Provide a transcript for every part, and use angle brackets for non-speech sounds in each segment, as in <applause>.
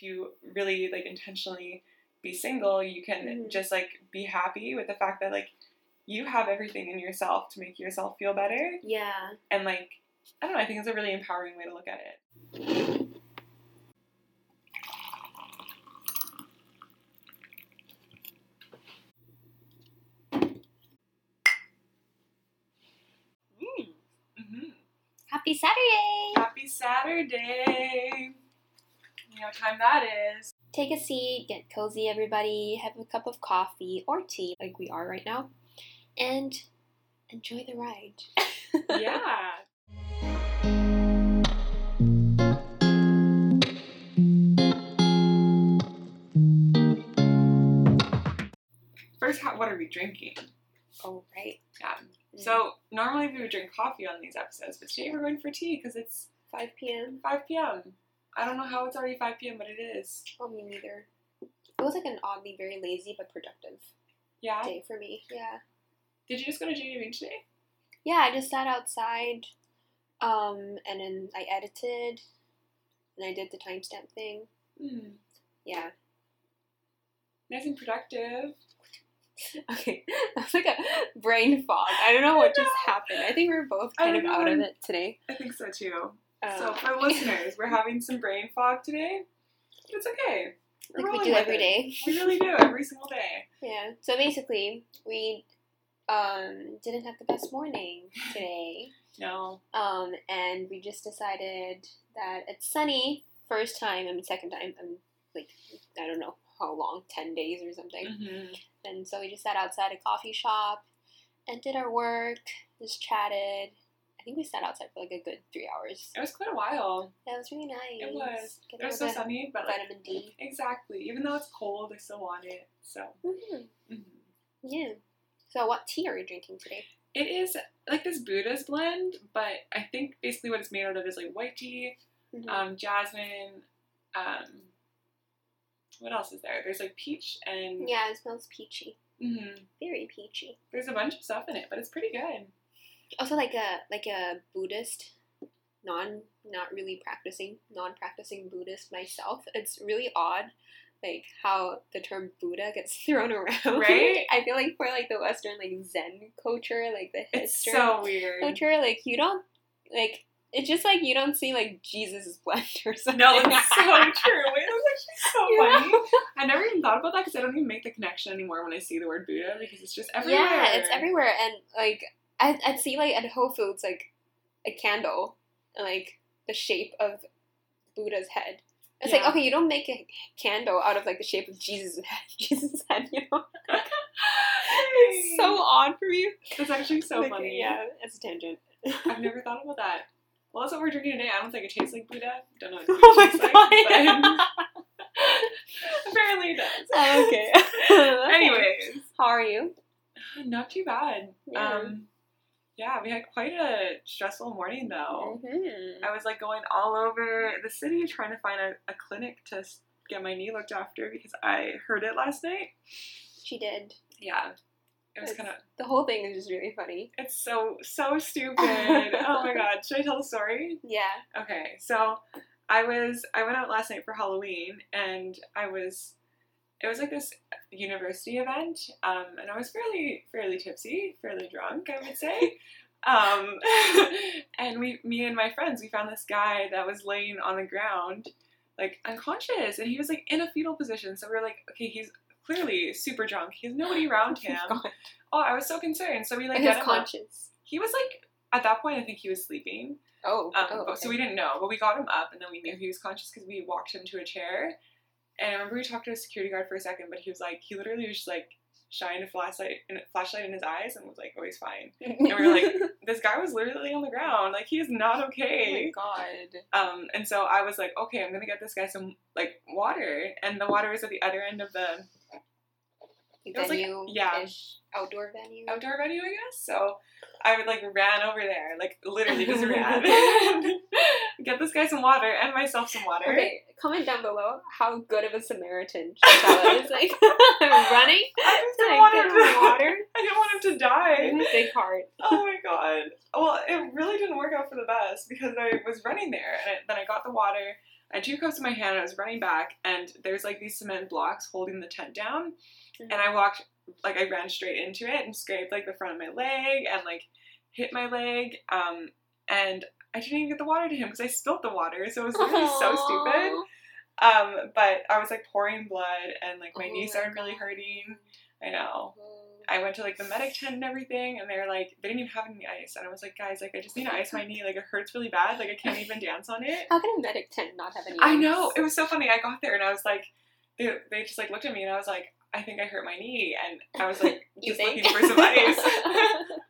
if you really like intentionally be single, you can Mhm. just like be happy with the fact that like you have everything in yourself to make yourself feel better. Yeah. And like, I don't know, I think it's a really empowering way to look at it. Mm. hmm Happy Saturday! Happy Saturday! You know time that is. Take a seat, get cozy, everybody. Have a cup of coffee or tea, like we are right now, and enjoy the ride. <laughs> Yeah. First, what are we drinking? Oh, right. Yeah. Mm. So normally we would drink coffee on these episodes, but today we're going for tea because it's 5 p.m. 5 p.m. I don't know how it's already 5 p.m., but it is. Oh, me neither. It was like an oddly very lazy but productive Yeah. day for me. Yeah. Did you just go to Beach today? Yeah, I just sat outside, um, and then I edited, and I did the timestamp thing. Hmm. Yeah. Nice and productive. <laughs> Okay, <laughs> that's like a brain fog. I don't know what just happened. I think we're both kind of out of it today. I think so too. Um, so for <laughs> listeners, we're having some brain fog today. It's okay. We're like we do every it. day. We really do every single day. Yeah. So basically, we um didn't have the best morning today. <laughs> No. Um, and we just decided that it's sunny. First time, I mean second time. I'm like I don't know how long, ten days or something. hmm And so we just sat outside a coffee shop and did our work. Just chatted. I think we sat outside for like a good three hours. It was quite a while. That was really nice. It was. Get It was so sunny, but like, vitamin D. exactly. Even though it's cold, I still want it. So. hmm mhm. Yeah. So what tea are you drinking today? It is like this Buddha's blend, but I think basically what it's made out of is like white tea, Mhm. um, jasmine. Um, what else is there? There's like peach and yeah, it smells peachy. mhm. Very peachy. there's a bunch of stuff in it, but it's pretty good. Oh, also, like a like a Buddhist, non not really practicing non practicing Buddhist myself. It's really odd, like how the term Buddha gets <laughs> thrown around. Right? <laughs> I feel like for like the Western like Zen culture, like the Hipster so weird. culture, like you don't like. It's just like you don't see like Jesus' blend <laughs> or something. No, it's so true. Wait, that's actually so Yeah. funny. I never even thought about that because I don't even make the connection anymore when I see the word Buddha because it's just everywhere. Yeah, it's everywhere, and like I I'd see like at Whole Foods like a candle, like the shape of Buddha's head. It's like okay, you don't make a candle out of like the shape of Jesus' <laughs> head. Jesus' head, you know. <laughs> it's so odd for me. It's actually so Like, funny. Yeah, it's a tangent. I've never <laughs> thought about that. Well, that's what we're drinking today. I don't think it tastes like Buddha. Don't know what Oh my God. like, but apparently it does. Oh, okay. Anyways, how are you? not too bad. Yeah. Um, yeah, we had quite a stressful morning though. Mm-hmm. I was like going all over the city trying to find a, a clinic to get my knee looked after because I heard it last night. She did. Yeah, it was kind of. The whole thing is just really funny. It's so so stupid. <laughs> oh my god! Should I tell the story? Yeah. Okay, so I was I went out last night for Halloween and I was it was like this university event um, and I was fairly fairly tipsy, fairly drunk, I would say. <laughs> Um, <laughs> and we me and my friends we found this guy that was laying on the ground like unconscious and he was like in a fetal position. So we were like, okay, he's clearly super drunk. He has nobody <gasps> around him. God. Oh, I was so concerned. So we like and get his him up. He was like at that point I think he was sleeping. Oh. Um, oh but- So we didn't know, but we got him up, and then we knew he was conscious because we walked him to a chair. And I remember we talked to a security guard for a second, but he was like, he literally was just like shined a flashlight, in, flashlight in his eyes, and was like, "Oh, he's fine." <laughs> And we were like, "This guy was literally on the ground, like he is not oh my okay." god. Um, and so I was like, "Okay, I'm gonna get this guy some like water," and the water was at the other end of the was like- venue, yeah. outdoor venue. outdoor venue, I guess. So I would like ran over there, like literally just <laughs> ran, <laughs> this guy some water and myself some water. Okay, comment down below how good of a Samaritan Chantal is. <laughs> Like <laughs> running, I just didn't like want him to. water. <laughs> I didn't want him to die. Big heart. Oh my god. Well, it really didn't work out for the best because I was running there and I, then I got the water. I had two cups in my hand. And I was running back, and there's like these cement blocks holding the tent down. And I walked, like, I ran straight into it and scraped like the front of my leg and like hit my leg. Um, and I didn't even get the water to him because I spilled the water, so it was literally so stupid. Um, but I was like pouring blood, and like my Oh knee my started really hurting. I know. Oh. I went to like the medic tent and everything, and they were like, they didn't even have any ice, and I was like, guys, like I just need to ice my <laughs> knee, like it hurts really bad, like I can't even dance on it. How can a medic tent not have any? I know it was so funny. I got there and I was like, they, they just like looked at me, and I was like, I think I hurt my knee, and I was like, <laughs> You just think? looking for some ice. <laughs>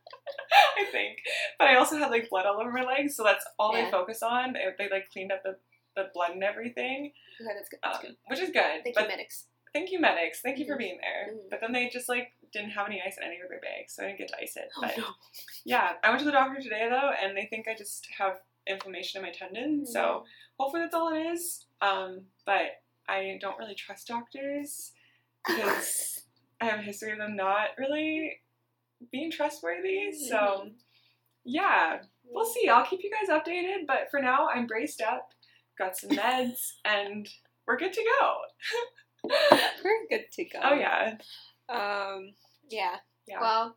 <laughs> I think, but I also had like blood all over my legs, so that's all Yeah. they focus on. They, they like cleaned up the the blood and everything, okay, that's good. That's um, good. which is good. Thank but you, medics. thank you, medics. Thank you for Mhm. being there. Mhm. But then they just like didn't have any ice in any of their bags, so I didn't get to ice it. Oh, But no. yeah, I went to the doctor today though, and they think I just have inflammation in my tendon. So hopefully that's all it is. Um, but I don't really trust doctors because I have a history of them not really being trustworthy. So Mhm. yeah, we'll see. I'll keep you guys updated. But for now, I'm braced up, got some meds, <laughs> and we're good to go. <laughs> We're good to go. Oh yeah, Um. Yeah. yeah. Well,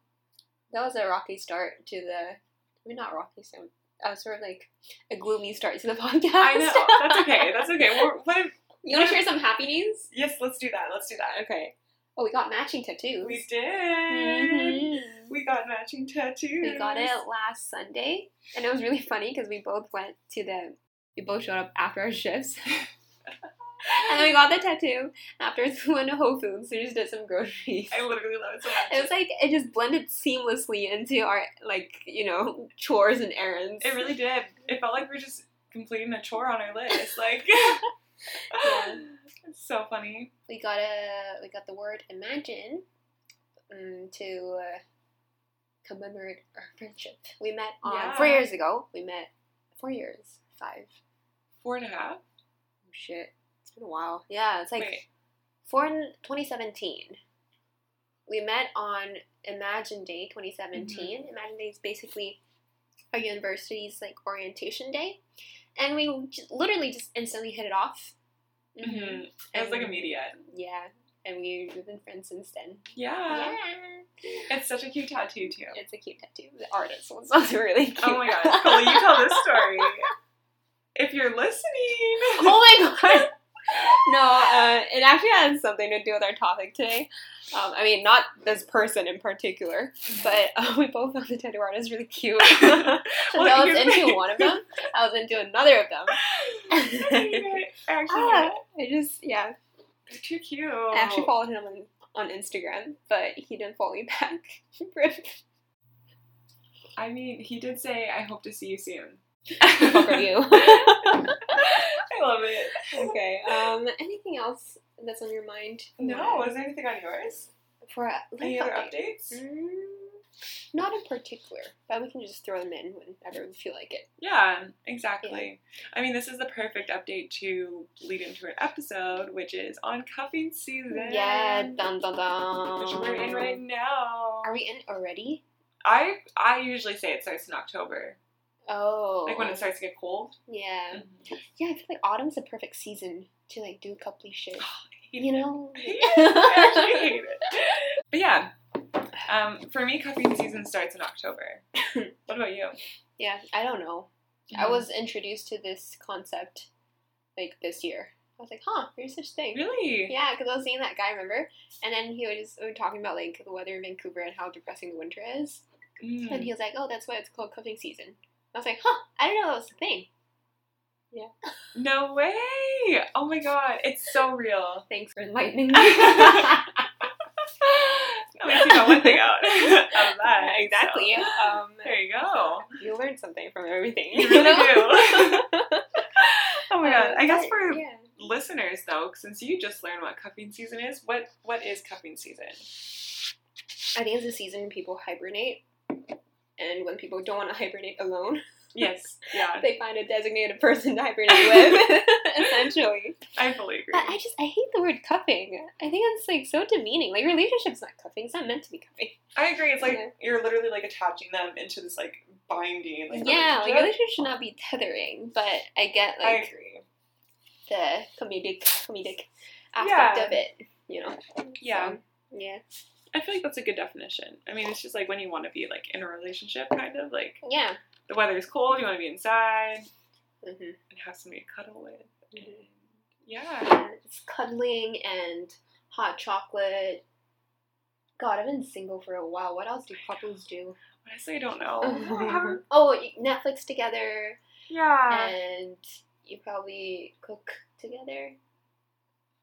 that was a rocky start to the. I mean, not rocky. So, uh, sort of like a gloomy start to the <laughs> podcast. I know that's okay. That's okay. We're, what if, you want to share some happy news? yes, let's do that. Let's do that. Okay. Oh, we got matching tattoos. We did. Mhm. We got matching tattoos. We got it last Sunday, and it was really funny because we both went to the. We both showed up after our shifts. <laughs> and then we got the tattoo. Afterwards, <laughs> we went to Whole Foods. We just did some groceries. I literally love it so much. It was like it just blended seamlessly into our like you know chores and errands. It really did. It felt like we were just completing a chore on our list. Like, <laughs> Yeah. It's <laughs> so funny. we got a we got the word imagine um, to uh, commemorate our <laughs> friendship. We met on Yeah. four years ago. We met four years, five. Four and a half. Oh shit, it's been a while. Yeah, it's like Wait, four in 2017. We met on Imagine Day 2017. Mm-hmm. Imagine Day is basically our university's like orientation day, and we j- literally just instantly hit it off. Hmm Mhm. it was like immediate. Yeah, and we, we've been friends since then. Yeah. Yeah. It's such a cute tattoo too. It's a cute tattoo. The artist was also <laughs> really cute. Oh my god, Cole, you tell this story. <laughs> If you're listening. oh my god. No, uh, it actually has something to do with our topic today. Um, I mean, not this person in particular, but uh, we both found the tattoo artist really cute. <laughs> <laughs> Well, I was into one of them. I was into another of them. I hate it. I actually, Ah. I just, yeah. they're too cute. I actually followed him on, on Instagram, but he didn't follow me back. <laughs> I mean, he did say, "I hope to see you soon." Fuck are you? <laughs> I love it. okay. Um. Anything else that's on your mind? No, is there anything on yours? For a Any other update? updates? Mm, not in particular, but we can just throw them in whenever we feel like it. Yeah, exactly. I mean, this is the perfect update to lead into an episode, which is on cuffing season. Yeah, dun dun dun. Which we're in right now. Are we in already? I I usually say it starts in October, Oh, like when it starts to get cold. Yeah, Mhm. yeah. I feel like autumn's the perfect season to like do coupley shit. You <gasps> know? I hate it. <laughs> I actually hate it. But yeah, um, for me, cuffing season starts in October. <laughs> what about you? Yeah, I don't know. I Mhm. was introduced to this concept like this year. I was like, huh, there's such thing. really. Yeah, because I was seeing that guy, remember? And then he was we were talking about like the weather in Vancouver and how depressing the winter is. Mm. And he was like, oh, that's why it's called cuffing season. I was like, huh, I didn't know that was a thing. Yeah. No way! Oh my god, it's so real. <laughs> Thanks for enlightening me. At least you got one thing out, of that. exactly. so. Um, There you go. you learned something from everything. You really <laughs> know? <laughs> Oh my god. Uh, I guess but, for yeah. listeners though, since you just learned what cuffing season is, what what is cuffing season? I think it's a season when people hibernate. And when people don't want to hibernate alone, <laughs> Yes. Yeah. they find a designated person to hibernate with, <laughs> essentially. <laughs> I fully agree. But I just, I hate the word cuffing. I think it's like so demeaning. Like, relationship's not cuffing, it's not meant to be cuffing. I agree. It's like Yeah. you're literally like attaching them into this like binding like yeah, like relationship. relationship should not be tethering, but I get I like agree. the comedic comedic aspect Yeah. of it. You know. Yeah. So, yeah. I feel like that's a good definition. I mean, it's just like when you want to be like in a relationship, kind of like Yeah. the weather is cold, you want to be inside hmm and have somebody to cuddle with. Mhm. Yeah. Yeah, it's cuddling and hot chocolate. God, I've been single for a while. What else do couples do? Honestly, I don't know. <laughs> Oh, Netflix together, yeah. and you probably cook together.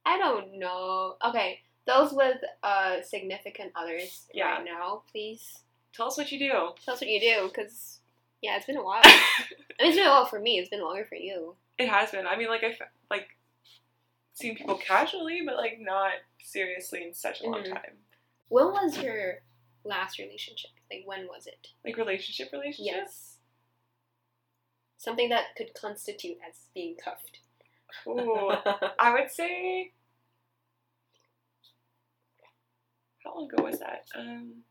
I don't know. Okay, those with uh significant others Yeah. right now, please Tell us what you do. tell us what you do, because yeah, it's been a while. <laughs> I mean, it's been a while for me. It's been longer for you. It has been. I mean, like I've like seen people casually, but like not seriously in such a long Mhm. time. When was your last relationship? Like, when was it? Like relationship, relationship. Yes. Something that could constitute as being cuffed. Ooh, I would say. How long ago was that? Um,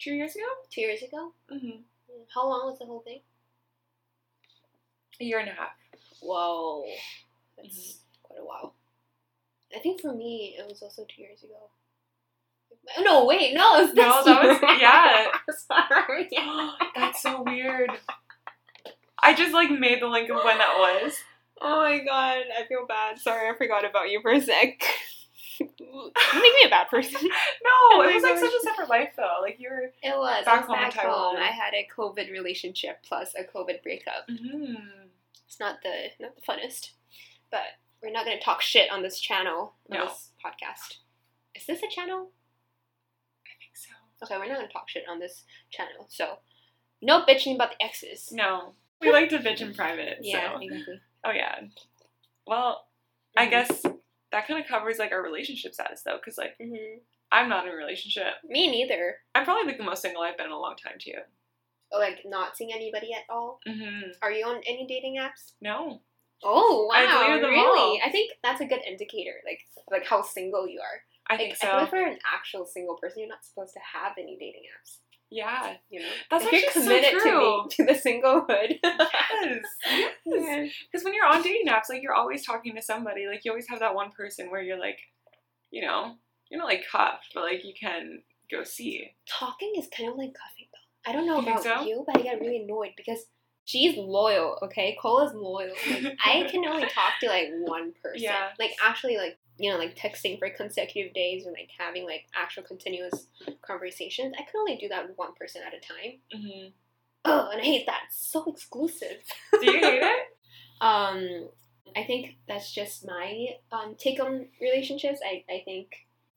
two years ago. Two years ago? Mm-hmm. How long was the whole thing? A year and a half. Whoa. That's quite a while. I think for me, it was also two years ago. No, wait, no, <laughs> it's No, this that was- year. <laughs> yeah. Sorry. <gasps> That's so weird. I just like made the link of when that was. Oh my god, I feel bad. Sorry, I forgot about you for a sec. <laughs> you make me a bad person. <laughs> No, <laughs> it was like such a <laughs> separate life though. Like you're. It was. Back I was home back home. I had a COVID relationship plus a COVID breakup. Mm-hmm. It's not the not the funnest, but we're not gonna talk shit on this channel on No. this podcast. Is this a channel? I think so. Okay, we're not gonna talk shit on this channel. So, no bitching about the exes. No, we like to bitch in private. Yeah, So. exactly. Oh yeah. Well, I Mhm. guess that kind of covers like our relationship status though, because like Mhm. I'm not in a relationship. Me neither. I'm probably like the most single I've been in a long time too. Oh, like not seeing anybody at all. Mm-hmm. Are you on any dating apps? No. Oh I wow, them really? all. I think that's a good indicator, like like how single you are. I Like, think I feel like so. for an actual single person, you're not supposed to have any dating apps. Yeah. You know, That's actually so true. to the, to the singlehood. <laughs> Yes. Yes. Yeah. Because when you're on dating apps, like you're always talking to somebody. Like you always have that one person where you're like, you know, you're not like cuffed, but like you can go see. Talking is kind of like cuffing though. I don't know You about so? you, but I get really annoyed because she's loyal. Okay, Cola's loyal. Like, I can only talk to like one person. Yeah. Like actually, like you know, like texting for consecutive days or like having like actual continuous conversations. I can only do that with one person at a time. hmm Oh, and I hate that. It's so exclusive. <laughs> Do you hate it? <laughs> Um, I think that's just my um, take on relationships. I, I think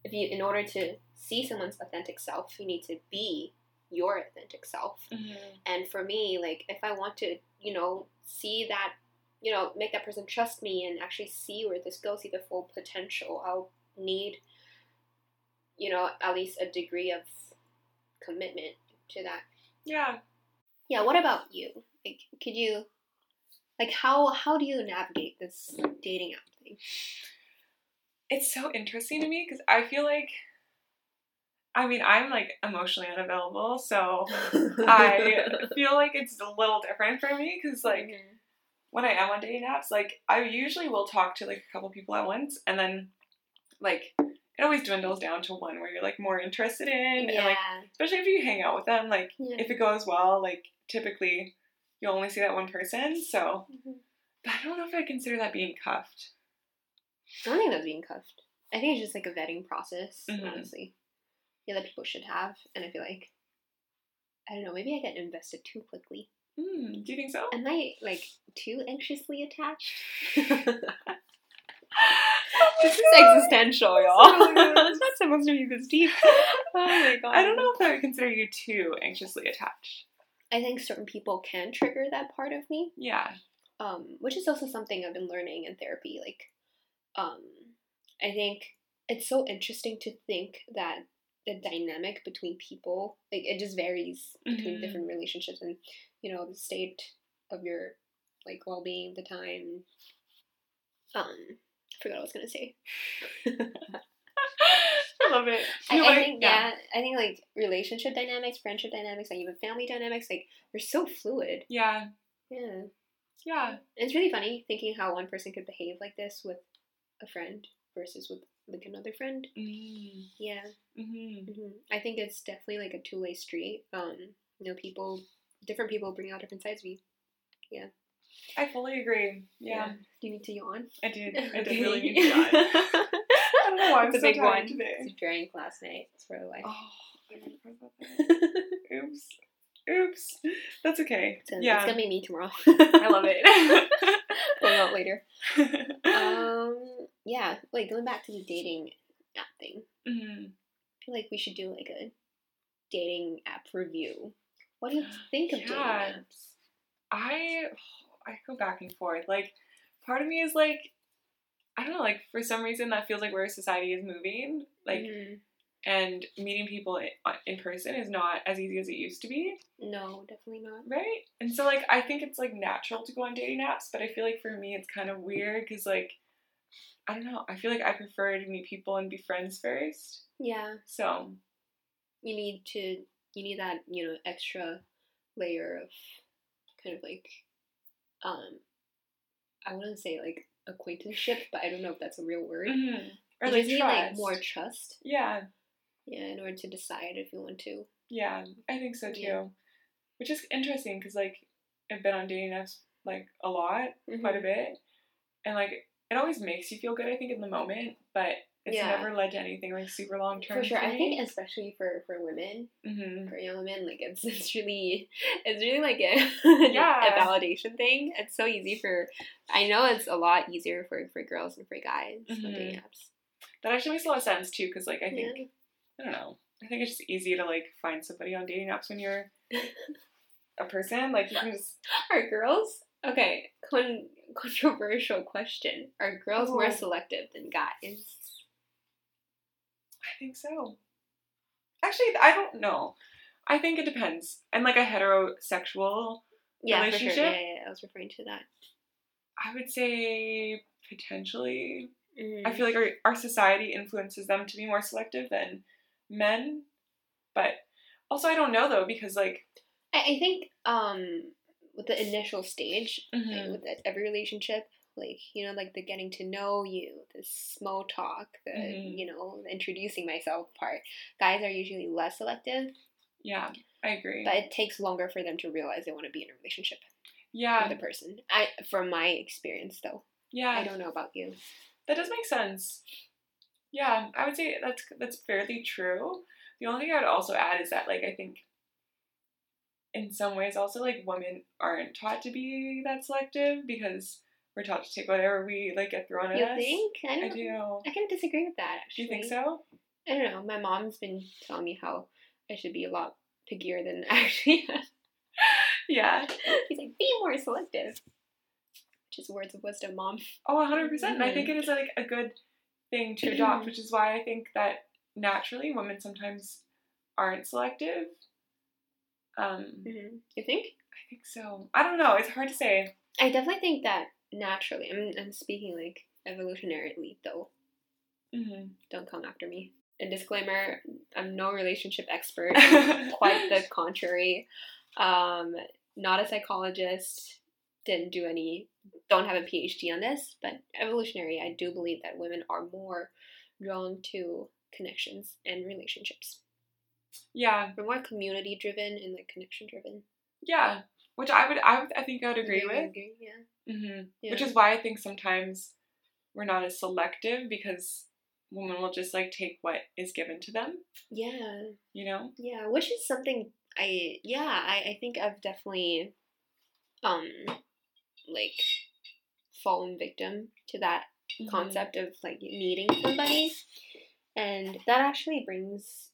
if you, in order to see someone's authentic self, you need to be your authentic self. hmm And for me, like, if I want to, you know, see that, you know, make that person trust me and actually see where this goes, see the full potential, I'll need, you know, at least a degree of commitment to that. Yeah. Yeah, what about you? Like, could you, like, how how do you navigate this dating app thing? It's so interesting to me because I feel like, I mean, I'm like emotionally unavailable, so <laughs> I feel like it's a little different for me because like mm-hmm. When I am on dating apps, like I usually will talk to like a couple people at once, and then like it always dwindles down to one where you're like more interested in, yeah, and like especially if you hang out with them, like yeah. if it goes well, like typically you'll only see that one person. So, Mhm. but I don't know if I consider that being cuffed. I don't think that's being cuffed. I think it's just like a vetting process, Mhm. honestly. Yeah, that people should have, and I feel like I don't know. Maybe I get invested too quickly. Hmm, do you think so? Am I like too anxiously attached? <laughs> this is existential, y'all. <laughs> it's not supposed to be this deep. <laughs> Oh my god. I don't know if I would consider you too anxiously attached. I think certain people can trigger that part of me. Yeah. um, which is also something I've been learning in therapy. Like, um, I think it's so interesting to think that the dynamic between people, like, it just varies between Mhm. different relationships and, you know, the state of your, like, well being, the time. Um, I forgot what I was gonna say. <laughs> I love it. I, No, I but think, yeah, I think, like, relationship dynamics, friendship dynamics, and even family dynamics, like, they're so fluid. Yeah. Yeah. Yeah. It's really funny thinking how one person could behave like this with a friend versus with like another friend. Mm. Yeah. hmm hmm I think it's definitely like a two way street. Um, you know, people, different people bring out different sides of you. Yeah. I fully agree. Yeah, Do you need to yawn? I did. I <laughs> did really need to <laughs> yawn. I don't know why I'm It's a so big tired one. today. It's drank last night. It's for life. Oh, I forgot about that. <laughs> Oops. Oops. That's okay. So yeah. it's gonna be me tomorrow. I love it. Going out later. Um, yeah. Wait, going back to the dating app thing. Mhm. I feel like we should do like a dating app review. What do you think of dating apps? I I go back and forth. Like, part of me is like, I don't know. Like, for some reason, that feels like where society is moving. Like, Mhm. and meeting people in, uh, in person is not as easy as it used to be, no, definitely not. right? And so, like, I think it's like natural to go on dating apps, but I feel like for me, it's kind of weird because, like, I don't know. I feel like I prefer to meet people and be friends first. Yeah, So, you need to. You need that you know extra layer of kind of like, um, I wouldn't say like acquaintanceship, but I don't know if that's a real word. mhm. or You like need like more trust. Yeah, Yeah, in order to decide if you want to. Yeah, I think so too. Yeah. Which is interesting because like I've been on dating apps like a lot, Mm-hmm. quite a bit, and like it always makes you feel good. I think in the moment, but it's Yeah. never led to anything like super long term. For sure, I think especially for for women, hmm for young women, like it's <laughs> it's really it's really like <laughs> a Yeah. a validation thing. It's so easy for I know it's a lot easier for for girls and for guys on Mhm. dating apps. that actually makes a lot of sense too. Because like I think Yeah. I don't know. I think it's just easy to like find somebody on dating apps when you're <laughs> a person. Like you can just Are girls okay? Con- controversial question: Are girls more Oh. selective than guys? I think so. Actually, I don't know. I think it depends. And like a heterosexual Yeah, for sure. Relationship? Yeah, yeah, I was referring to that. I would say potentially. Mhm. I feel like our, our society influences them to be more selective than men. But also, I don't know though, because like, I, I think um with the initial stage, like, Mhm. with every relationship, like you know, like the getting to know you, the small talk, the Mhm. you know, introducing myself part. Guys are usually less selective, yeah, I agree. but it takes longer for them to realize they want to be in a relationship yeah, with a person. I from my experience though. yeah, I don't know about you. that does make sense. Yeah, I would say that's that's fairly true. The only thing I would also add is that like I think in some ways also like women aren't taught to be that selective because we're taught to take whatever we like get thrown at You us. think? I don't. I do. I kind of disagree with that. Actually, Do you think so? I don't know. My mom's been telling me how I should be a lot pickier than I <laughs> actually. am. <laughs> Yeah. He's like, be more selective. Just words of wisdom, mom. Oh, 100%. And I think it is like a good thing to adopt, which is why I think that naturally women sometimes aren't selective. Um, hmm You think? I think so. I don't know. It's hard to say. I definitely think that naturally. I'm, I'm speaking like evolutionarily, though. hmm Don't come after me. A disclaimer: I'm no relationship expert. <laughs> Quite the contrary. Um, not a psychologist. Didn't do any. Don't have a PhD on this, but evolutionary. I do believe that women are more drawn to connections and relationships. Yeah, We're more community driven and like connection driven. yeah. Which I would, I would, I think I would agree with. Yeah. hmm yeah. Which is why I think sometimes we're not as selective because women will just like take what is given to them. yeah. You know? Yeah, which is something I yeah, I, I think I've definitely um like fallen victim to that Mhm. concept of like needing somebody. And that actually brings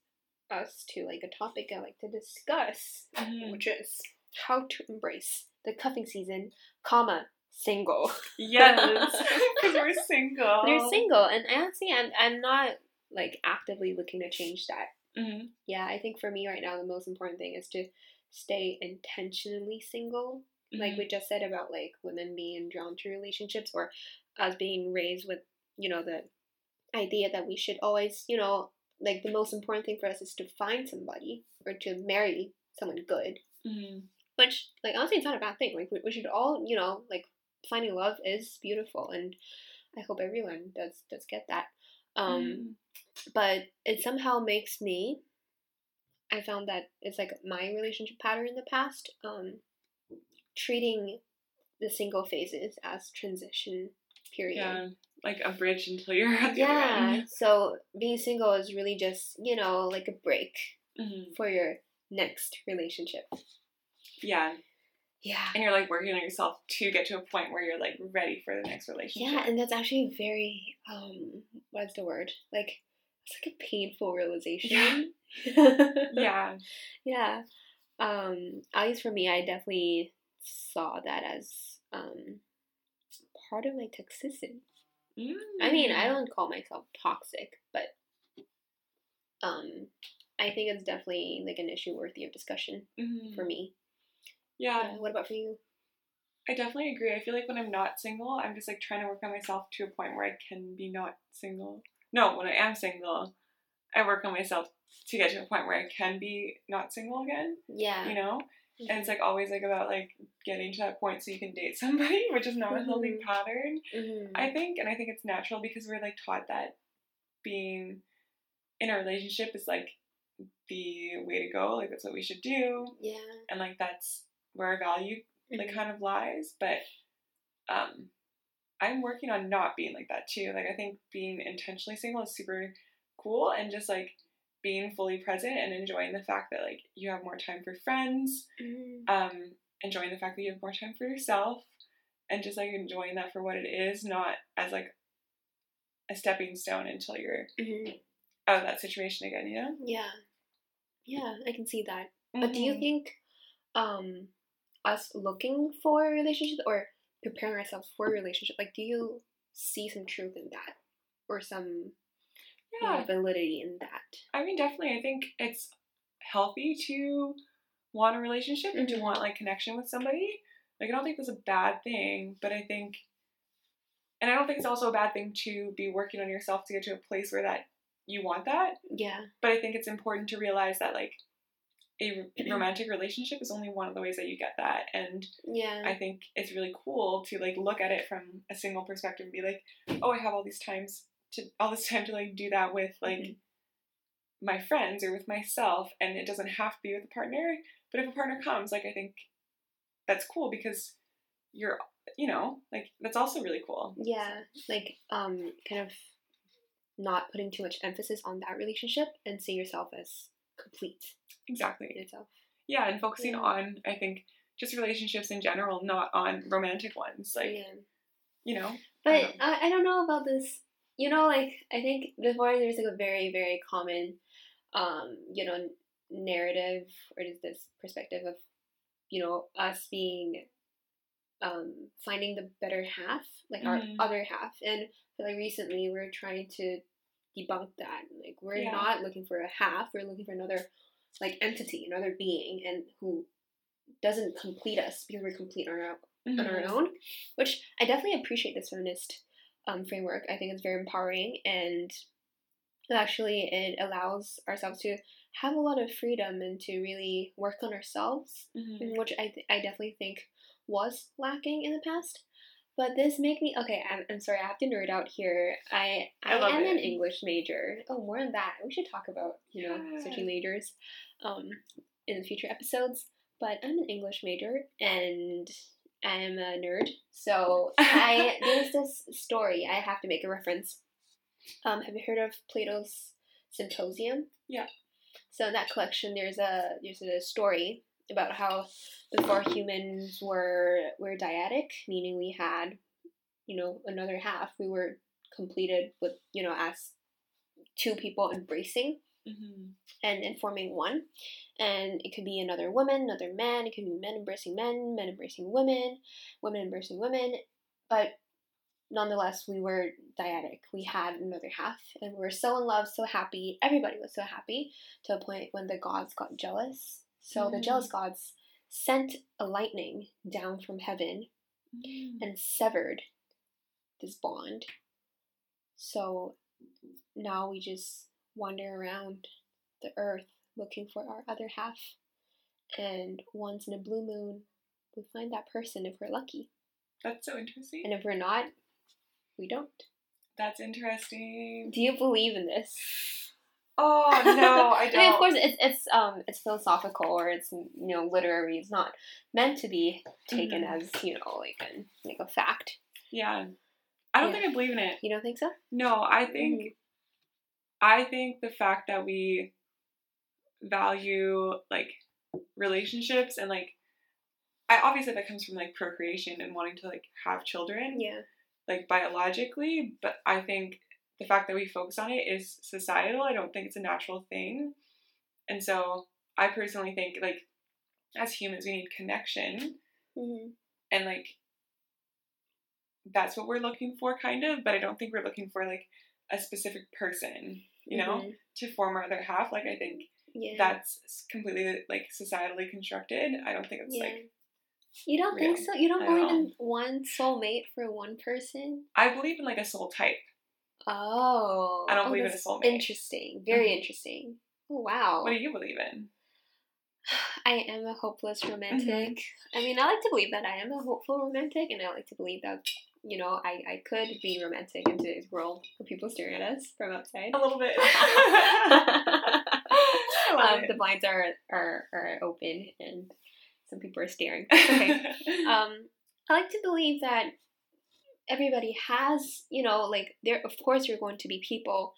us to like a topic I like to discuss, Mhm. which is how to embrace the cuffing season, comma, single. Yes, <laughs> because we're single. They're single and honestly I'm I'm not like actively looking to change that. hmm Yeah, I think for me right now the most important thing is to stay intentionally single. Like Mm-hmm. we just said about like women being drawn to relationships or us being raised with, you know, the idea that we should always, you know, like the most important thing for us is to find somebody or to marry someone good. hmm Which, like, honestly, it's not a bad thing. Like, we, we should all, you know, like, finding love is beautiful, and I hope everyone does does get that. Um, Mm. but it somehow makes me. I found that it's like my relationship pattern in the past, um, treating the single phases as transition period. Yeah, like a bridge until you're <laughs> at the Yeah. end. So being single is really just, you know, like a break Mhm. for your next relationship. Yeah, Yeah. and you're like working on yourself to get to a point where you're like ready for the next relationship. Yeah, and that's actually very um what's the word? Like it's like a painful realization. <laughs> yeah, yeah. Um, at least for me, I definitely saw that as um part of my toxicity. I mean, I Mm. don't call myself toxic, but um, I think it's definitely like an issue worthy of discussion Mhm. for me. Yeah, Yeah. What about for you? I definitely agree. I feel like when I'm not single, I'm just like trying to work on myself to a point where I can be not single. No, when I am single, I work on myself to get to a point where I can be not single again. Yeah. You know, and it's like always like about like getting to that point so you can date somebody, <laughs> which is not a healthy Mhm. pattern. Mhm. I think, and I think it's natural because we're like taught that being in a relationship is like the way to go. Like that's what we should do, yeah. and like that's where our value like Mhm. kind of lies. But um, I'm working on not being like that too. Like I think being intentionally single is super cool, and just like being fully present and enjoying the fact that like you have more time for friends Mhm. um, enjoying the fact that you have more time for yourself and just like enjoying that for what it is, not as like a stepping stone until you're Mhm. out of that situation again, you know? Yeah. Yeah, I can see that. But do you Mhm. think um us looking for relationships or preparing ourselves for a relationship, like do you see some truth in that? Or some you know, validity in that? I mean, definitely. I think it's healthy to want a relationship and to Mhm. want like connection with somebody. Like, I don't think that's a bad thing, but I think, and I don't think it's also a bad thing to be working on yourself to get to a place where that you want that. Yeah. but I think it's important to realize that like a <clears throat> romantic relationship is only one of the ways that you get that and Yeah. I think it's really cool to like look at it from a single perspective and be like oh I have all these times to all this time to like do that with like Mhm. my friends or with myself and it doesn't have to be with a partner but if a partner comes like I think that's cool because you're you know like that's also really cool yeah. Like um kind of not putting too much emphasis on that relationship and see yourself as complete exactly itself. yeah and focusing Yeah. on I think just relationships in general not on romantic ones like yeah. you know But Um, I, I don't know about this. You know, like I think before there's like a very very common, um, you know, narrative or just this perspective of, you know, us being, um, finding the better half, like our Mhm. other half, and like recently we're trying to debunk that. Like we're Yeah. not looking for a half. We're looking for another, like entity, another being, and who doesn't complete us because we're complete on our on our Mhm. own, which I definitely appreciate this feminist um, framework. I think it's very empowering and actually it allows ourselves to have a lot of freedom and to really work on ourselves, Mhm. which I, th- I definitely think was lacking in the past. But this make me okay. I'm, I'm sorry. I have to nerd out here. I I, I am an. English major. Oh, more on that. We should talk about you know Yeah. switching majors, um, in future episodes. But I'm an English major and I'm a nerd. So I <laughs> there's this story I have to make a reference. Um, have you heard of Plato's Symposium? Yeah. So in that collection, there's a there's a story about how before humans were were dyadic, meaning we had, you know, another half. We were completed with you know as two people embracing Mhm. and, and forming one. And it could be another woman, another man, it could be men embracing men, men embracing women, women embracing women. But nonetheless, we were dyadic. We had another half, and we were so in love, so happy. Everybody was so happy to a point when the gods got jealous. So the Mm. jealous gods sent a lightning down from heaven Mhm. and severed this bond. So now we just wander around the earth looking for our other half. and once in a blue moon, we find that person if we're lucky. That's so interesting. And if we're not, we don't. That's interesting. Do you believe in this? Oh no, I don't. <laughs> I mean, of course, it's it's um it's philosophical or it's you know literary. It's not meant to be taken Mhm. as you know like a like a fact. Yeah. I don't Yeah. think I believe in it. You don't think so? No, I think Mhm. I think the fact that we value like relationships and like I obviously that comes from like procreation and wanting to like have children Yeah. like biologically, but I think the fact that we focus on it is societal. I don't think it's a natural thing. And so I personally think like as humans we need connection Mm-hmm. and like that's what we're looking for kind of but i don't think we're looking for like a specific person you know Mhm. to form our other half like i think Yeah. that's completely like societally constructed i don't think it's yeah. like you don't think so? You don't believe in one soulmate for one person? i believe in like a soul type Oh. I don't oh, believe in a soulmate. Interesting. Very Mhm. interesting. Oh wow. what do you believe in <sighs> I am a hopeless romantic. Mm-hmm. I mean, I like to believe that I am a hopeful romantic, and I like to believe that, you know, I, I could be romantic in today's world with people staring at us from outside. a little bit <laughs> um, the blinds are, are, are open, and some people are staring. Okay. <laughs> um, I like to believe that everybody has, you know, like there. Of course, you're going to be people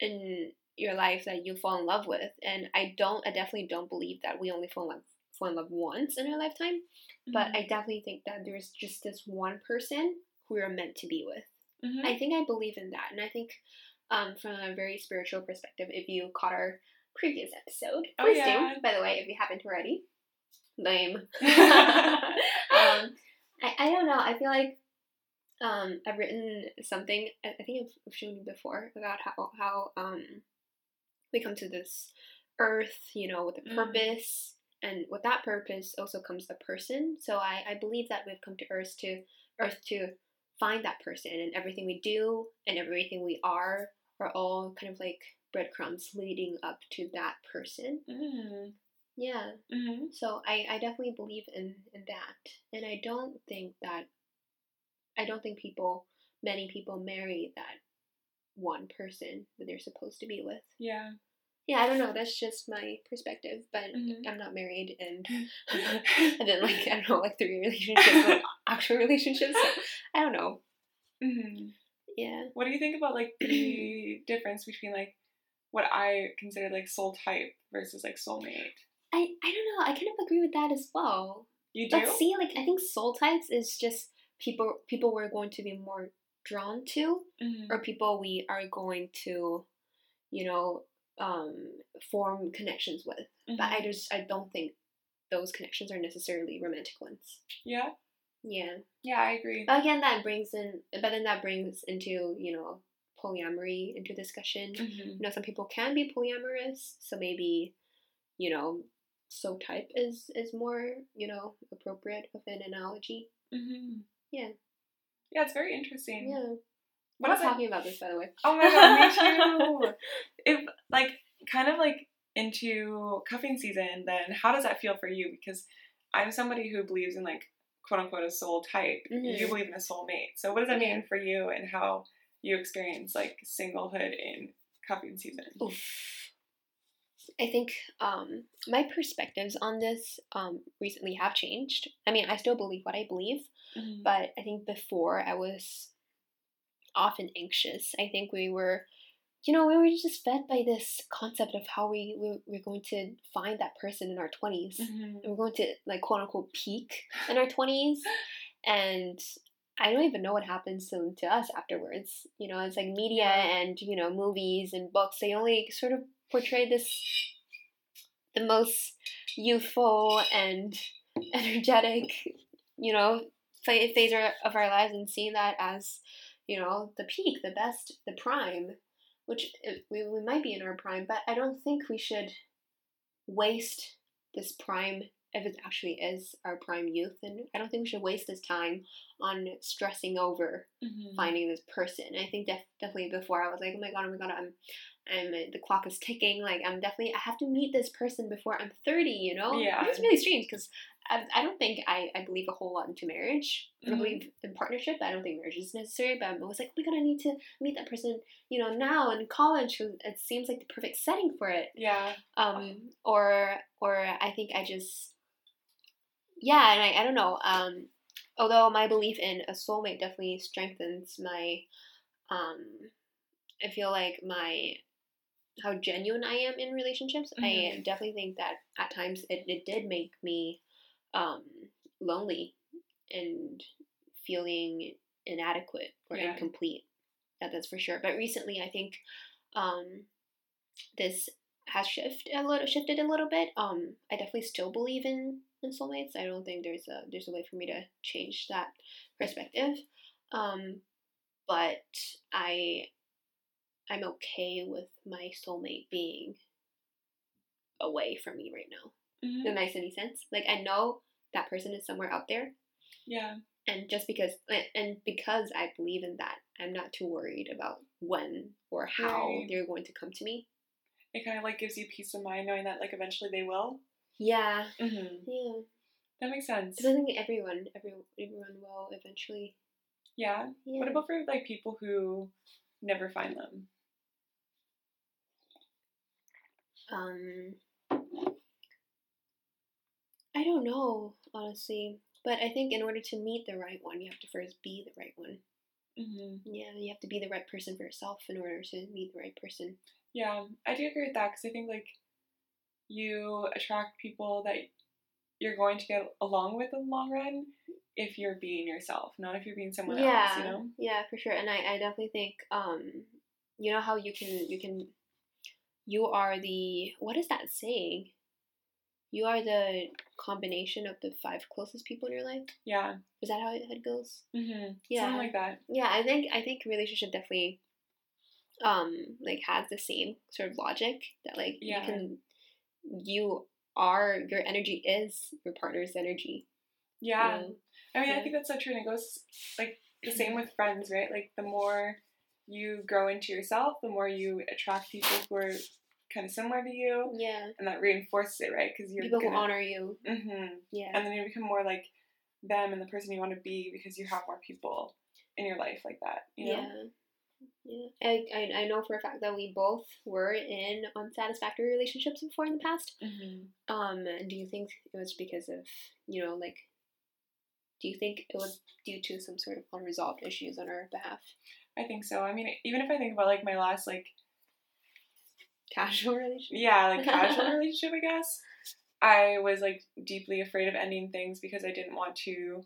in your life that you fall in love with, and I don't. I definitely don't believe that we only fall in love fall in love once in our lifetime. But Mm-hmm. I definitely think that there's just this one person who you're meant to be with. Mhm. I think I believe in that, and I think. Um, from a very spiritual perspective, if you caught our previous episode, Oh, please yeah. do. By the way, if you haven't already, lame. <laughs> <laughs> um, I, I don't know. I feel like um, I've written something. I, think I've, shown you before about how how um, we come to this earth, you know, with a Mm. purpose, and with that purpose also comes a person. So I, I believe that we've come to earth to earth to find that person, and everything we do and everything we are are all kind of like breadcrumbs leading up to that person. Mhm. Yeah. Mhm. So I, I definitely believe in, in that. And I don't think that I don't think people many people marry that one person that they're supposed to be with. yeah Yeah, I don't know, that's just my perspective. But Mhm. I'm not married and <laughs> <laughs> I didn't like I don't know, like three relationships <laughs> like actual relationships. So I don't know. Mhm. Yeah. What do you think about like <clears throat> the difference between like what I consider like soul type versus like soulmate? I, I don't know, I kind of agree with that as well. You do? But see, like I think soul types is just people people we're going to be more drawn to. Mhm. or people we are going to, you know, um, form connections with. But I Mhm. just I don't think those connections are necessarily romantic ones. yeah, Yeah. yeah, I agree. But again, that brings in, but then that brings into you know polyamory into discussion. Mhm. You know, some people can be polyamorous, so maybe, you know, so type is is more you know appropriate of an analogy. Mhm. Yeah. Yeah, it's very interesting. Yeah. What I was about talking about this by the way. Oh my god, me too. <laughs> if like kind of like into cuffing season, then how does that feel for you? Because I'm somebody who believes in like quote unquote a soul type. Mhm. You believe in a soulmate. So what does that Yeah. mean for you and how you experience like singlehood in cuffing season? Oof. I think um, my perspectives on this um, recently have changed. I mean, I still believe what I believe, Mhm. but I think before I was often anxious. I think we were, you know, we were just fed by this concept of how we, we we're going to find that person in our 20s. Mhm. We're going to, like, quote unquote, peak in our <laughs> 20s. And I don't even know what happens to, to us afterwards. You know, it's like media Yeah. and, you know, movies and books, they only sort of portray this the most youthful and <laughs> energetic, you know, phase of- of our lives and seeing that as, you know, the peak, the best, the prime, which we, we might be in our prime, but I don't think we should waste this prime if it actually is our prime youth. And I don't think we should waste this time on stressing over Mhm. finding this person. I think def- definitely before I was like, oh my god, oh my god, I'm I'm the clock is ticking. Like I'm definitely I have to meet this person before I'm 30. You know, Yeah. It's really strange because I, I don't think I, I believe a whole lot into marriage. I Mhm. believe in partnership. I don't think marriage is necessary. But I'm always like, oh my god, I need to meet that person. You know, now in college, 'cause it seems like the perfect setting for it Yeah. um or or i think i just yeah and i, I don't know um although my belief in a soulmate definitely strengthens my um i feel like my how genuine i am in relationships i Mhm. definitely think that at times it, it did make me um lonely and feeling inadequate or Yeah. incomplete that, that's for sure but recently i think um this has shifted a little shifted a little bit. Um, I definitely still believe in, in soulmates. I don't think there's a there's a way for me to change that perspective. Um, but I I'm okay with my soulmate being away from me right now. Mhm. That makes any sense? Like I know that person is somewhere out there, Yeah. and just because and because I believe in that, I'm not too worried about when or how Right. they're going to come to me. It kind of like gives you peace of mind knowing that like eventually they will. Yeah, Mm-hmm. yeah. That makes sense. I think everyone, everyone, everyone will eventually. Yeah. Yeah. What about for like people who never find them? Um, I don't know, honestly. But I think in order to meet the right one, you have to first be the right one. Mm-hmm. Yeah, you have to be the right person for yourself in order to meet the right person. Yeah, I do agree with that because I think like you attract people that you're going to get along with in the long run if you're being yourself, not if you're being someone yeah, else. You know. yeah, for sure. And I, I definitely think, um, you know how you can, you can, you are the what is that saying? You are the combination of the five closest people in your life. Yeah. Is that how it, goes? Mm-hmm. Yeah. Something like that. Yeah, I think I think relationship definitely um like has the same sort of logic that like Yeah. you can you are your energy is your partner's energy. Yeah. you know? I mean, I think that's so true, and it goes like the same with friends, right? Like the more you grow into yourself, the more you attract people who are kind of similar to you, Yeah. and that reinforces it, right? Because you're People gonna, who honor you. hmm Yeah. and then you become more like them and the person you want to be because you have more people in your life like that. You know? Yeah. Yeah. I, I I know for a fact that we both were in unsatisfactory relationships before in the past. Mm-hmm. Um, do you think it was because of, you know, like do you think it was due to some sort of unresolved issues on our behalf? I think so. I mean, even if I think about like my last like Casual relationship? yeah like casual <laughs> relationship, I guess I was like deeply afraid of ending things because I didn't want to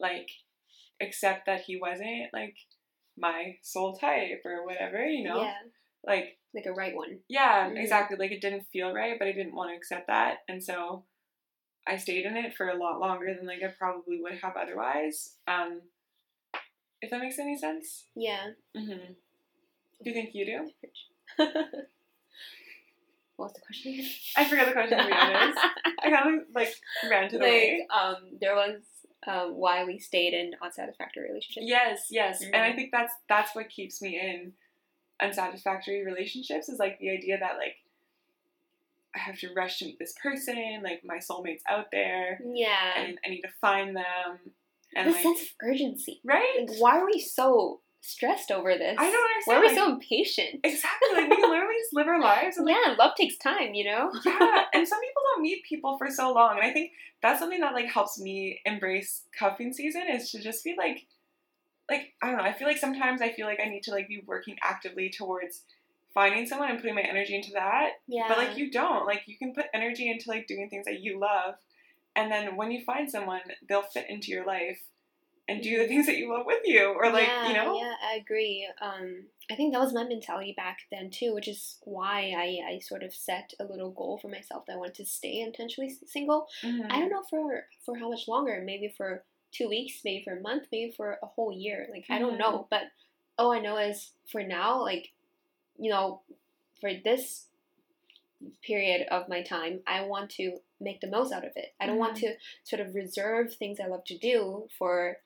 like accept that he wasn't like my soul type or whatever. You know, Yeah. like Like a right one. yeah, Mhm. exactly. Like it didn't feel right, but I didn't want to accept that, and so I stayed in it for a lot longer than like I probably would have otherwise. Um, if that makes any sense. Yeah. Mm-hmm. Do you think you do? <laughs> <laughs> What's the question again? <laughs> I forgot the question. To be honest, I kind of like ranted away. like, um, there was um, why we stayed in unsatisfactory relationships. Yes, yes, and I Mhm. think that's that's what keeps me in unsatisfactory relationships is like the idea that like I have to rush to meet this person, like my soulmate's out there, Yeah. and I need to find them, and the like sense of urgency. right. Like, why are we so stressed over this? I don't understand. Why are we like- so impatient? exactly like we literally just live our <laughs> lives and like yeah, love takes time, you know? yeah and some people don't meet people for so long and i think that's something that like helps me embrace cuffing season is to just be like like i don't know i feel like sometimes i feel like i need to like be working actively towards finding someone and putting my energy into that Yeah. but like you don't like you can put energy into like doing things that you love and then when you find someone they'll fit into your life and do the things that you love with you or like yeah, you know Yeah, I agree. Um, I think that was my mentality back then too, which is why I, I sort of set a little goal for myself that I wanted to stay intentionally single. Mhm. I don't know for for how much longer. Maybe for two weeks, maybe for a month, maybe for a whole year. Like I don't Mhm. know, but all I know is for now, like you know, for this period of my time, I want to make the most out of it. I don't want to sort of reserve things I love to do for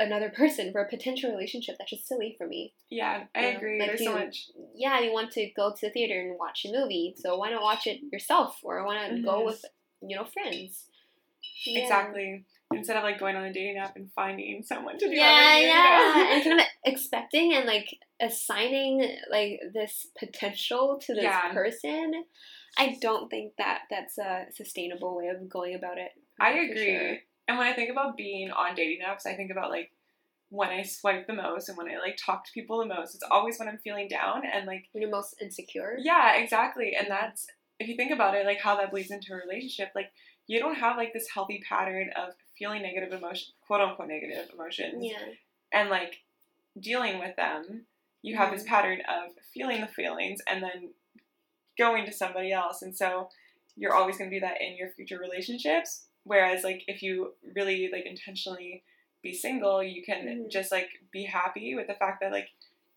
another person for a potential relationship. That's just silly for me. Yeah, I You know, agree. like There's you- so much. Yeah, you want to go to the theater and watch a movie, so why not watch it yourself or why not go Mhm. with you know friends? Yeah. Exactly. Instead of like going on a dating app and finding someone to do Yeah, you yeah, know? <laughs> and kind of expecting and like assigning like this potential to this Yeah. person. I don't think that that's a sustainable way of going about it. I agree. sure. And when I think about being on dating apps, I think about like when I swipe the most and when I like talk to people the most. It's always when I'm feeling down and like When you're most insecure. yeah, exactly. And that's if you think about it, like how that bleeds into a relationship, like you don't have like this healthy pattern of feeling negative emotion, quote unquote negative emotions, Yeah. and like dealing with them. You have this Mhm. pattern of feeling the feelings and then going to somebody else, and so you're always going to do that in your future relationships. Whereas, like, if you really like intentionally be single, you can Mhm. just like be happy with the fact that like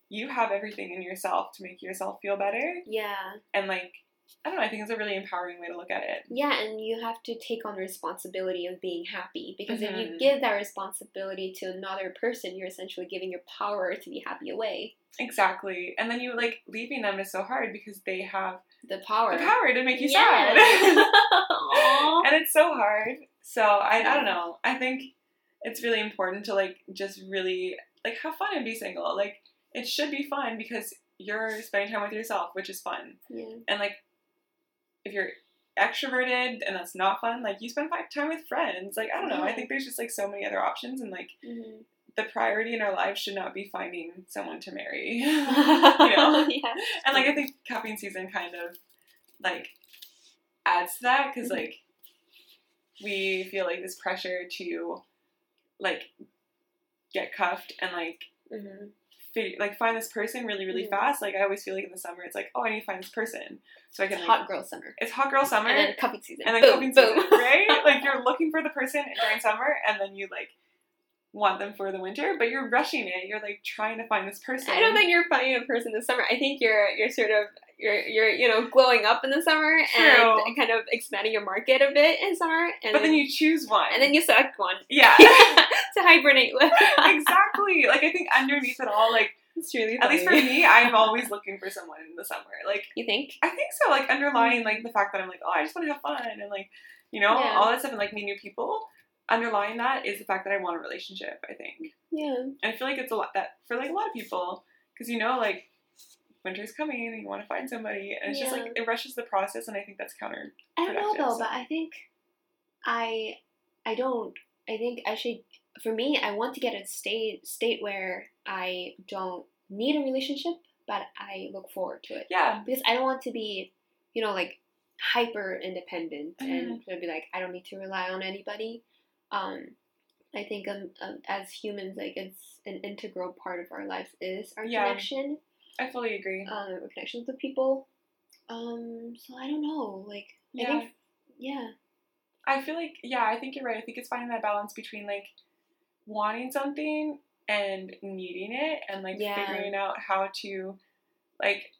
you have everything in yourself to make yourself feel better, Yeah. and like I don't know, I think it's a really empowering way to look at it. Yeah, and you have to take on the responsibility of being happy because if you Mhm. give that responsibility to another person, you're essentially giving your power to be happy away. Exactly, and then you like leaving them is so hard because they have The power. the power to make you Yeah. sad. <laughs> And it's so hard. So I, I don't know. I think it's really important to like just really like have fun and be single. Like it should be fun because you're spending time with yourself, which is fun. yeah. And like if you're extroverted and that's not fun, like you spend time with friends. Like I don't know. I think there's just like so many other options and like Mhm. The priority in our lives should not be finding someone to marry. <laughs> you know? <laughs> yeah. And like I think cuffing season kind of like adds to that because Mhm. like we feel like this pressure to like get cuffed and like Mhm. fig- like find this person really really Mhm. fast. Like I always feel like in the summer it's like oh I need to find this person so I can It's like hot girl summer. it's hot girl summer And then cuffing season. and then boom, cuffing boom. season right <laughs> like you're looking for the person during summer and then you like want them for the winter but you're rushing it. You're like trying to find this person. I don't think you're finding a person this summer. I think you're you're sort of you're you're you know glowing up in the summer True. and kind of expanding your market a bit in summer, and But then you choose one. and then you select one yeah. <laughs> to hibernate with. exactly. Like I think underneath it all, like it's really at least for me, I'm always looking for someone in the summer. Like You think? I think so. Like underlying like the fact that I'm like, oh, I just want to have fun and like, you know, Yeah. all that stuff and like meet new people. Underlying that is the fact that I want a relationship. I think, Yeah. and I feel like it's a lot that for like a lot of people because you know like winter's coming and you want to find somebody and it's just like it rushes the process and I think that's counter. I don't know though, so. but I think I I don't I think I should. for me I want to get a state state where I don't need a relationship but I look forward to it. Yeah. Because I don't want to be, you know, like hyper independent Mm-hmm. and be like I don't need to rely on anybody. Um I think um, um, as humans, like it's an integral part of our lives is our Yeah. connection, I fully agree. um, our connections with people. Um, so I don't know, like I Yeah. think, yeah, I feel like yeah, I think you're right. I think it's finding that balance between like wanting something and needing it and like Yeah. figuring out how to like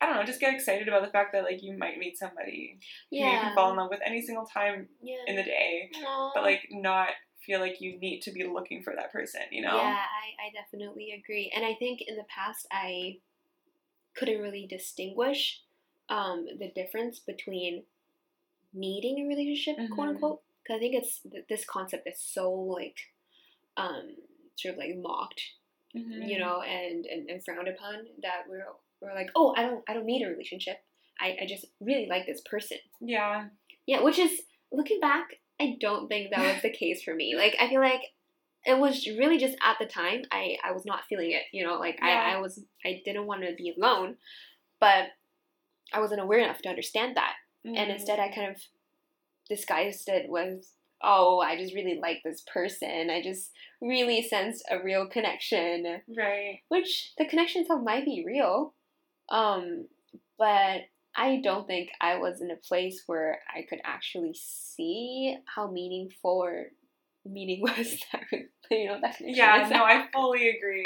I don't know, just get excited about the fact that like you might meet somebody who you yeah, can fall in love with any single time yeah. in the day, Aw. but like not feel like you need to be looking for that person, you know? Yeah, I, I definitely agree. And I think in the past I couldn't really distinguish um, the difference between needing a relationship, quote Mhm. unquote. Because I think it's th- this concept is so like um, sort of like mocked, Mhm. you know, and, and, and frowned upon that we're we're like, oh, I don't I don't need a relationship. I, I just really like this person. Yeah. Yeah, which is looking back, I don't think that was the <laughs> case for me. Like I feel like it was really just at the time I I was not feeling it. You know, like Yeah. I I was I didn't want to be alone, but I wasn't aware enough to understand that, and Mhm. instead I kind of disguised it with. Oh, I just really like this person. I just really sensed a real connection Right. which the connection itself might be real, um, but I don't think I was in a place where I could actually see how meaningful or meaning <laughs> was that you know that Yeah, no, I fully agree.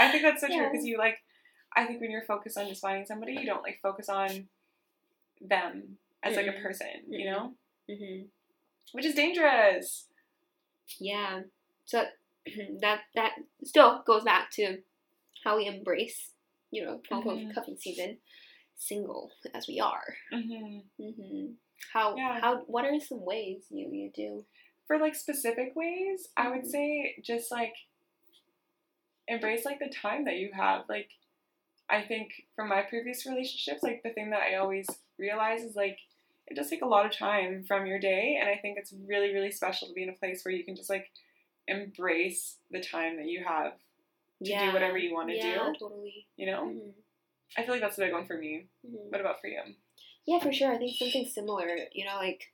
I think that's so true because you like, I think when you're focused on just finding somebody, you don't like focus on them as like a Mm-mm. person, you Mm-mm. know, hmm which is dangerous. yeah. So <clears throat> that that still goes back to how we embrace, you know, unquote Mhm. cuffing season, single as we are. hmm hmm How Yeah. how what are some ways you you do? For like specific ways, I would Mhm. say just like embrace like the time that you have. Like, I think from my previous relationships, like the thing that I always realize is like it does take a lot of time from your day, and I think it's really really special to be in a place where you can just like embrace the time that you have to do whatever you want to yeah, do. totally. You know, Mhm. I feel like that's a big one for me. Mhm. What about for you? Yeah, for sure. I think something similar, you know, like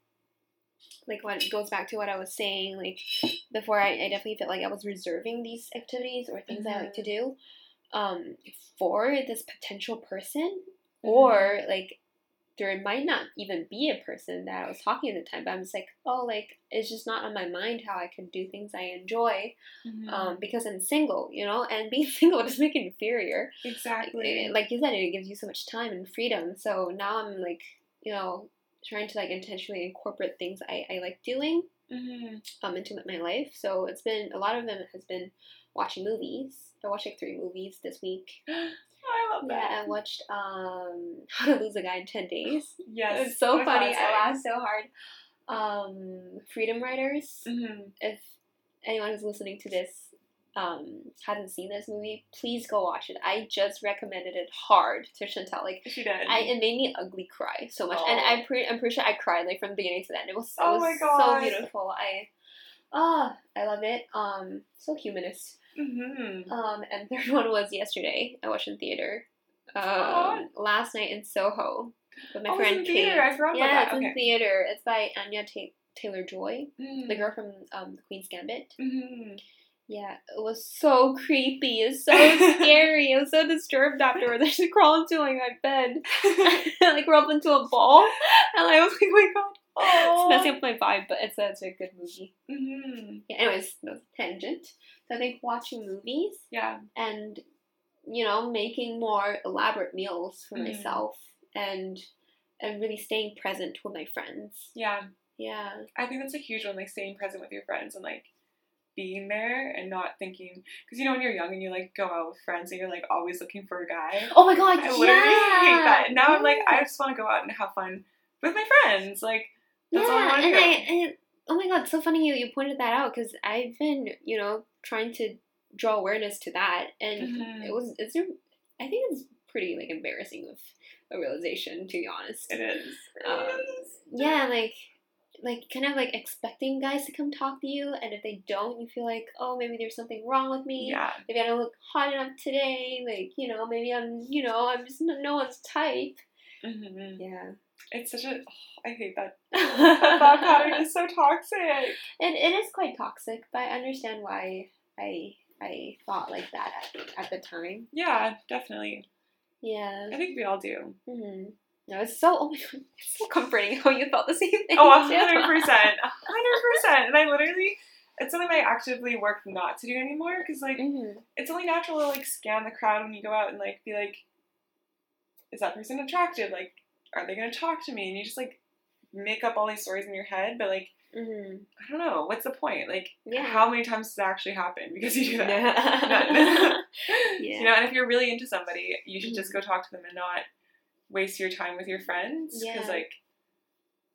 like what goes back to what I was saying, like before I, I definitely felt like I was reserving these activities or things I like to do um for this potential person or like there might not even be a person that I was talking at the time, but I'm just like, oh, like it's just not on my mind how I can do things I enjoy, Mhm. um, because I'm single, you know, and being <laughs> single doesn't make it inferior exactly. like you said, it gives you so much time and freedom. So now I'm like, you know, trying to like intentionally incorporate things I, I like doing hmm um into my life. So it's been a lot of them has been watching movies. I watched like three movies this week. <gasps> <laughs> I love that. Yeah, I watched um <laughs> How to Lose a Guy in Ten Days. Yes, It's so funny. I classic. laughed so hard. Um, Freedom Writers. Mhm. If anyone who's listening to this um hasn't seen this movie, please go watch it. I just recommended it hard to Chantel. Like She did. I it made me ugly cry so much, and I'm pretty I'm pretty sure I cried like from the beginning to the end. It was, it Oh was so beautiful. I ah I love it. Um, so humanist. Hmm Um, and <laughs> third one was yesterday. I watched in theater. Um, last night in Soho with my oh, it's friend in Kate. theater. I forgot Yeah, about it's that. in Okay. theater. It's by Anya Ta- Taylor Joy, Mm. the girl from um, The Queen's Gambit. Mhm. Yeah, it was so creepy. It's so <laughs> scary. I was so disturbed afterwards. I just crawled into like my bed, <laughs> like roll up into a ball, and I was like, oh my god, it's messing up my vibe. But it's a, it's a good movie. Mhm. Yeah, anyways, no tangent. So I think watching movies Yeah. and you know making more elaborate meals for Mhm. myself and and really staying present with my friends. Yeah. Yeah. I think that's a huge one, like staying present with your friends and like being there and not thinking because you know when you're young and you like go out with friends and you're like always looking for a guy. Oh my god, I yeah. literally hate that. And now I'm like, I just want to go out and have fun with my friends. Like that's all I want to and do. I, and oh my god, it's so funny you, you pointed that out because I've been you know trying to draw awareness to that, and Mhm. it was it's I think it's pretty like embarrassing of a realization to be honest. it is. It Um, is. Yeah, like like kind of like expecting guys to come talk to you, and if they don't, you feel like oh maybe there's something wrong with me. Yeah. Maybe I don't look hot enough today. Like you know maybe I'm you know I'm just no, no one's type. hmm Yeah. It's such a. I hate that. <laughs> That thought pattern is so toxic. It, it is quite toxic, but I understand why I I thought like that at, at the time. Yeah, definitely. Yeah. I think we all do. hmm No, it's so oh my god, it's so comforting how you felt the same thing. Oh, too. <laughs> hundred percent, hundred percent. And I literally, it's something I actively work not to do anymore because like Mhm. it's only natural to like scan the crowd when you go out and like be like, is that person attractive? Like, are they gonna talk to me? And you just like make up all these stories in your head, but like Mhm. I don't know, what's the point? Like, Yeah. how many times does that actually happen? Because you do that. Yeah. <laughs> <laughs> <laughs> You know, and if you're really into somebody, you should just Mhm. go talk to them and not waste your time with your friends. Because, like,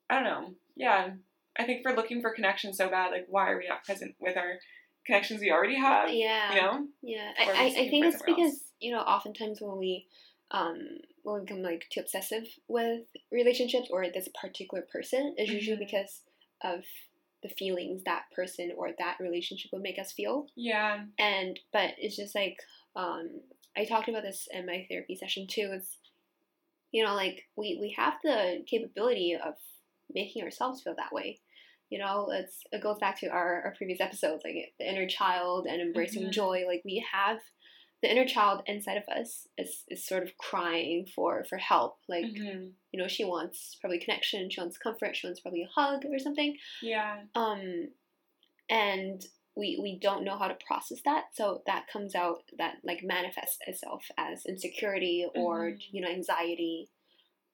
I don't know. Yeah. I think we're looking for connection so bad. Like, why are we not present with our connections we already have? yeah. You know? Yeah, Or I, I, I think it's somewhere else. because you know oftentimes when we um when we become like too obsessive with relationships or this particular person is usually Mhm. because of the feelings that person or that relationship would make us feel Yeah. and but it's just like um I talked about this in my therapy session too it's you know like we we have the capability of making ourselves feel that way you know it's it goes back to our, our previous episodes like the inner child and embracing Mhm. joy like we have the inner child inside of us is, is sort of crying for for help like Mhm. you know she wants probably connection she wants comfort she wants probably a hug or something Yeah. um and we we don't know how to process that so that comes out that like manifests itself as insecurity or Mhm. you know anxiety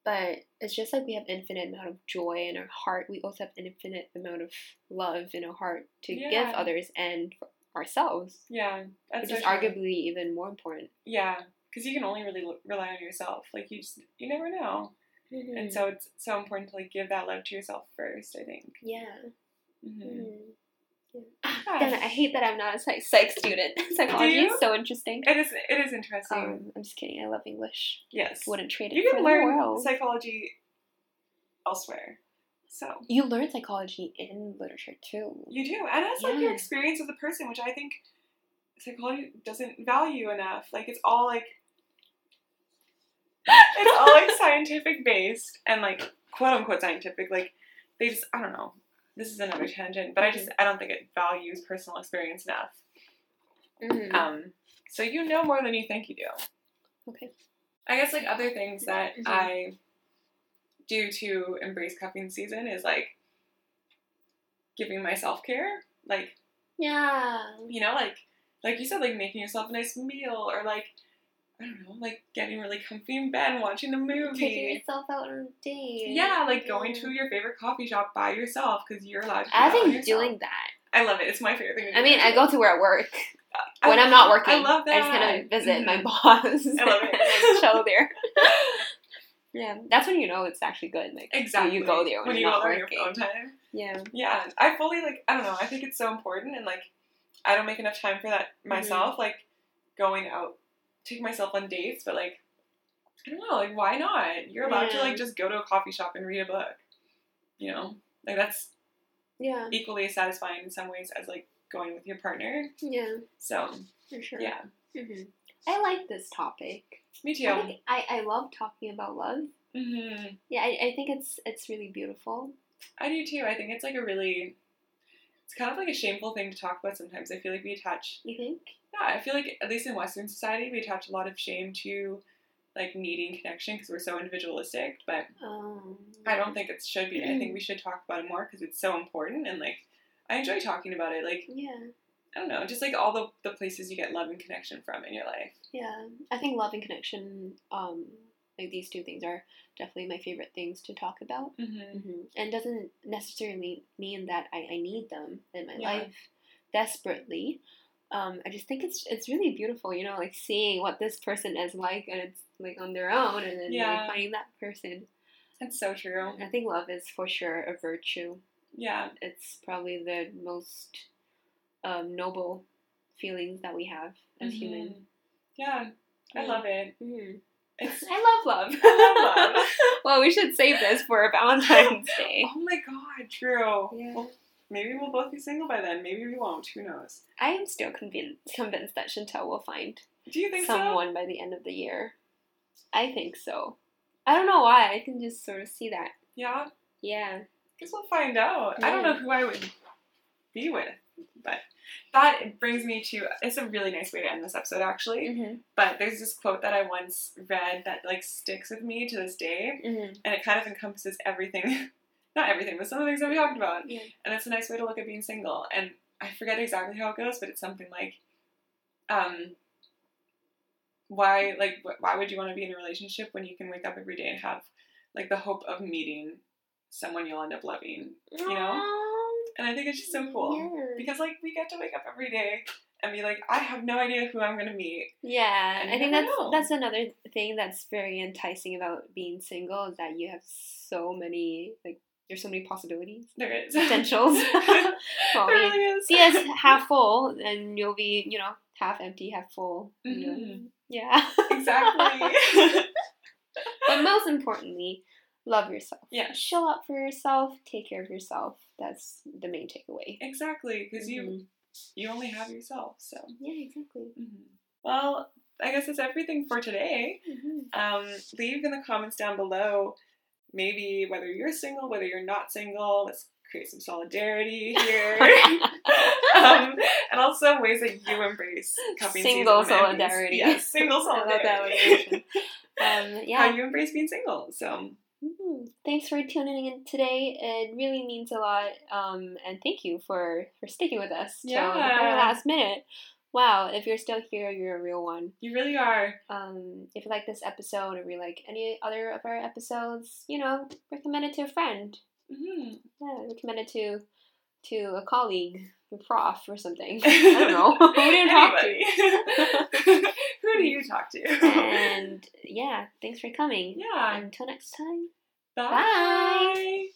but it's just like we have infinite amount of joy in our heart we also have an infinite amount of love in our heart to give others and for ourselves, Yeah, that's which is true. arguably even more important. Yeah, because you can only really l- rely on yourself. Like you just you never know, and so it's so important to like give that love to yourself first. I think. yeah. hmm Mm. Yeah. Damn it, <laughs> I hate that I'm not a psych, psych student. <laughs> Psychology is so interesting. It is. It is interesting. Um, I'm just kidding. I love English. yes. Wouldn't trade it You can learn psychology elsewhere. So you learn psychology in literature too. you do, and it's like your experience of the person, which I think psychology doesn't value enough. Like it's all like <laughs> it's all like scientific based and like quote unquote scientific. Like they just I don't know. This is another tangent, but I just I don't think it values personal experience enough. Mhm. Um, so you know more than you think you do. okay. I guess like other things that Mhm. I do to embrace cuffing season is like giving myself care. Like Yeah. you know, like like you said, like making yourself a nice meal or like I don't know, like getting really comfy in bed and watching a movie. Taking yourself out on a date. Yeah, like going to your favorite coffee shop by yourself because you're allowed to. I've been doing that. I love it. It's my favorite thing. To do I mean, I go to where I work. I when I'm not working, I love that. I just kind of visit my Mhm. <laughs> boss. I love it. <laughs> chill there. <laughs> yeah, that's when you know it's actually good. Like Exactly. you go there when, when you you're go not there working. your phone time. Yeah. Yeah, I fully like. I don't know. I think it's so important, and like, I don't make enough time for that Mm-hmm. myself. Like, going out, take myself on dates, but like, I don't know. Like, why not? You're allowed to like just go to a coffee shop and read a book. You know, like that's Yeah. equally as satisfying in some ways as like going with your partner. Yeah. So For sure. yeah, hmm I like this topic. me I, too. think I, I love talking about love. hmm Yeah, I, I think it's it's really beautiful. I do too. I think it's like a really. It's kind of like a shameful thing to talk about sometimes. I feel like we attach You think? Yeah, I feel like at least in Western society, we attach a lot of shame to like needing connection because we're so individualistic. But Um, I don't think it should be. I think we should talk about it more because it's so important and like I enjoy talking about it. Like Yeah. I don't know, just like all the the places you get love and connection from in your life. Yeah. I think love and connection. Um, like these two things are definitely my favorite things to talk about. Mm-hmm. hmm And doesn't necessarily mean that I, I need them in my Yeah. life desperately. Um, I just think it's it's really beautiful, you know, like seeing what this person is like, and it's like on their own, and then Yeah. like, finding that person. That's so true. I think love is for sure a virtue. Yeah, It's probably the most um, noble feelings that we have as Mhm. humans. Yeah, I Yeah. love it. Mhm. I love love. I love love. <laughs> well, we should save this for Valentine's <laughs> Day. oh my god, true. Yeah. Well, maybe we'll both be single by then. Maybe we won't. Who knows? I am still convinced convinced that Chantel will find Do you think so? someone by the end of the year. I think so. I don't know why. I can just sort of see that. Yeah. Yeah. Guess we'll find out. I don't know who I would be with, but that brings me to it's a really nice way to end this episode actually. Mm-hmm. But there's this quote that I once read that like sticks with me to this day, Mm-hmm. and it kind of encompasses everything. <laughs> Not everything, but some of the things that we talked about. Yeah. And it's a nice way to look at being single. And I forget exactly how it goes, but it's something like, um, why like wh- why would you want to be in a relationship when you can wake up every day and have like the hope of meeting someone you'll end up loving? You know? And I think it's just so cool Yeah. because like we get to wake up every day and be like, I have no idea who I'm gonna meet. Yeah, I think that's know. that's another thing that's very enticing about being single is that you have so many like there's so many possibilities, There is potentials. well, <laughs> <laughs> there really is. see us <laughs> half full, and you'll be you know half empty, half full. Mhm. Yeah, exactly. but most importantly, love yourself. Yes. Show up for yourself. Take care of yourself. That's the main takeaway. exactly, because you Mhm. you only have yourself. So. Yeah, exactly. Well, I guess that's everything for today. Mhm. Um, leave in the comments down below, maybe whether you're single, whether you're not single. Let's create some solidarity here. <laughs> <laughs> um, and also ways that you embrace cuffing Single solidarity. Yes, single <laughs> I love that solidarity. um, yeah. How you embrace being single. So Mhm. Thanks for tuning in today. It really means a lot. Um, and thank you for for sticking with us till the very last minute. Wow, if you're still here, you're a real one. you really are. Um, if you like this episode or you like any other of our episodes, you know, recommend it to a friend. hmm Yeah, recommend it to to a colleague, a prof, or something. <laughs> I don't know. Who do you talk to? <laughs> Who do you talk to? and yeah, thanks for coming. yeah. Until next time. Bye. Bye.